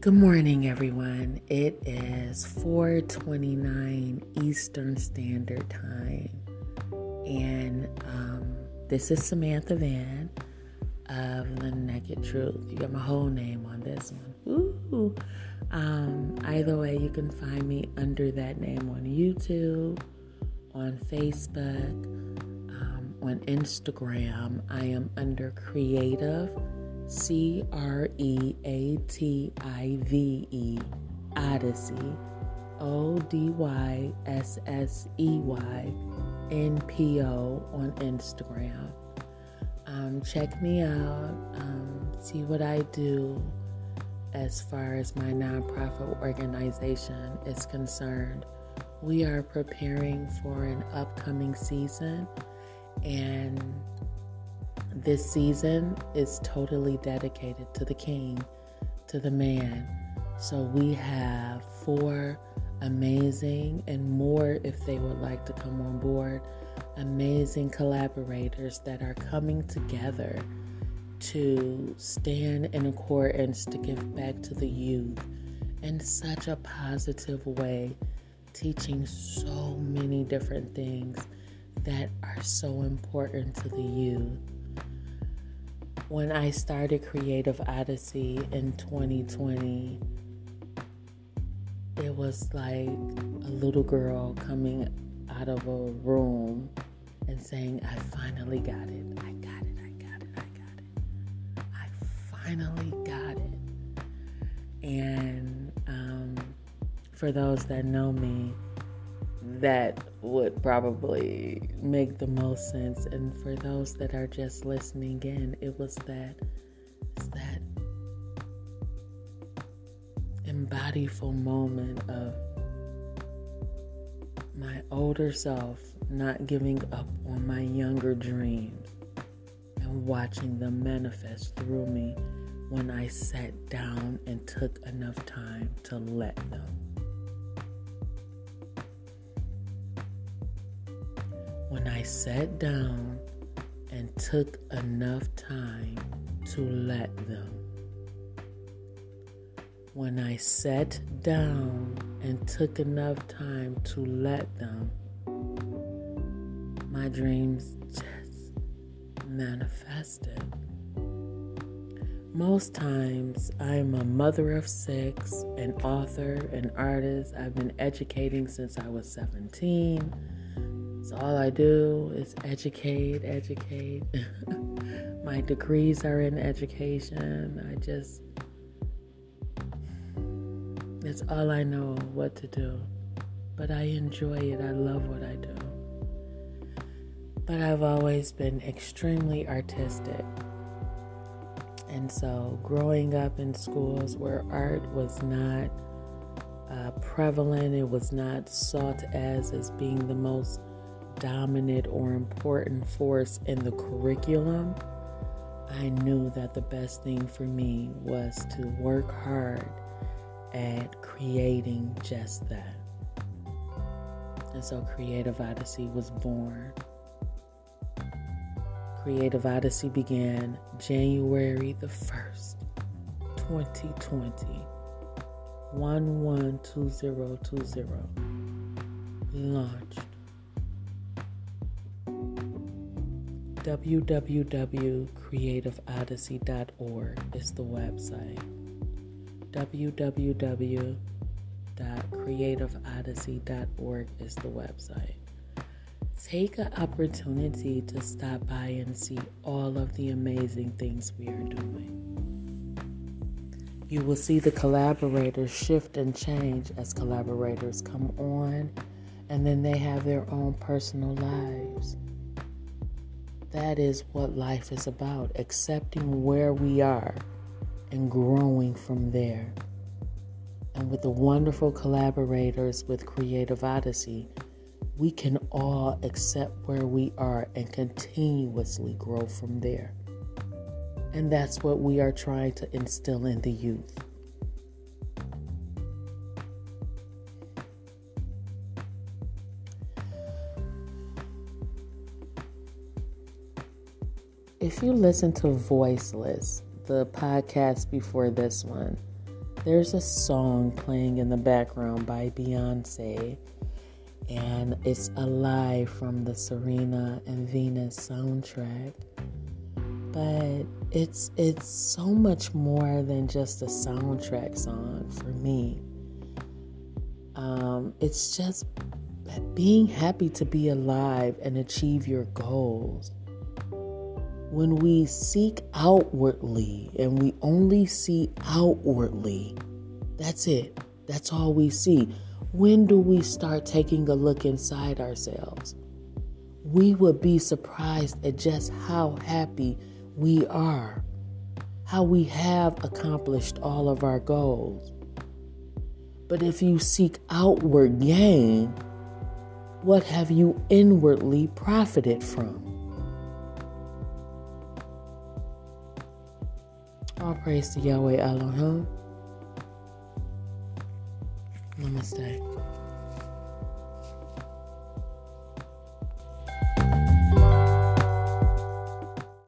Good morning, everyone. It is 4:29 Eastern Standard Time, and um, this is Samantha Van of the Naked Truth. You got my whole name on this one. Um, either way, you can find me under that name on YouTube, on Facebook, um, on Instagram. I am under Creative C R E A T I V E Odyssey O D Y S S E Y N P O on Instagram. Um, check me out, um, see what I do as far as my nonprofit organization is concerned. We are preparing for an upcoming season and this season is totally dedicated to the king, to the man. So we have four amazing and more if they would like to come on board, amazing collaborators that are coming together to stand in accordance to give back to the youth in such a positive way, teaching so many different things that are so important to the youth when I started Creative Odyssey in 2020, it was like a little girl coming out of a room and saying, I finally got it. I got it. I got it. I got it. I finally got it. And um, for those that know me, that would probably make the most sense. And for those that are just listening in, it was that it's that embodiful moment of my older self not giving up on my younger dreams and watching them manifest through me when I sat down and took enough time to let them. When I sat down and took enough time to let them. When I sat down and took enough time to let them, my dreams just manifested. Most times, I'm a mother of six, an author, an artist. I've been educating since I was 17. All I do is educate, educate. My degrees are in education. I just, it's all I know what to do. But I enjoy it. I love what I do. But I've always been extremely artistic. And so, growing up in schools where art was not uh, prevalent, it was not sought as as being the most dominant or important force in the curriculum, I knew that the best thing for me was to work hard at creating just that. And so Creative Odyssey was born. Creative Odyssey began January the 1st, 2020. 112020 launched www.creativeodyssey.org is the website. www.creativeodyssey.org is the website. Take an opportunity to stop by and see all of the amazing things we are doing. You will see the collaborators shift and change as collaborators come on and then they have their own personal lives that is what life is about accepting where we are and growing from there. And with the wonderful collaborators with Creative Odyssey, we can all accept where we are and continuously grow from there. And that's what we are trying to instill in the youth. If you listen to Voiceless, the podcast before this one, there's a song playing in the background by Beyonce, and it's Alive from the Serena and Venus soundtrack. But it's it's so much more than just a soundtrack song for me. Um, it's just being happy to be alive and achieve your goals. When we seek outwardly and we only see outwardly, that's it. That's all we see. When do we start taking a look inside ourselves? We would be surprised at just how happy we are, how we have accomplished all of our goals. But if you seek outward gain, what have you inwardly profited from? Praise to Yahweh Elohim. Namaste.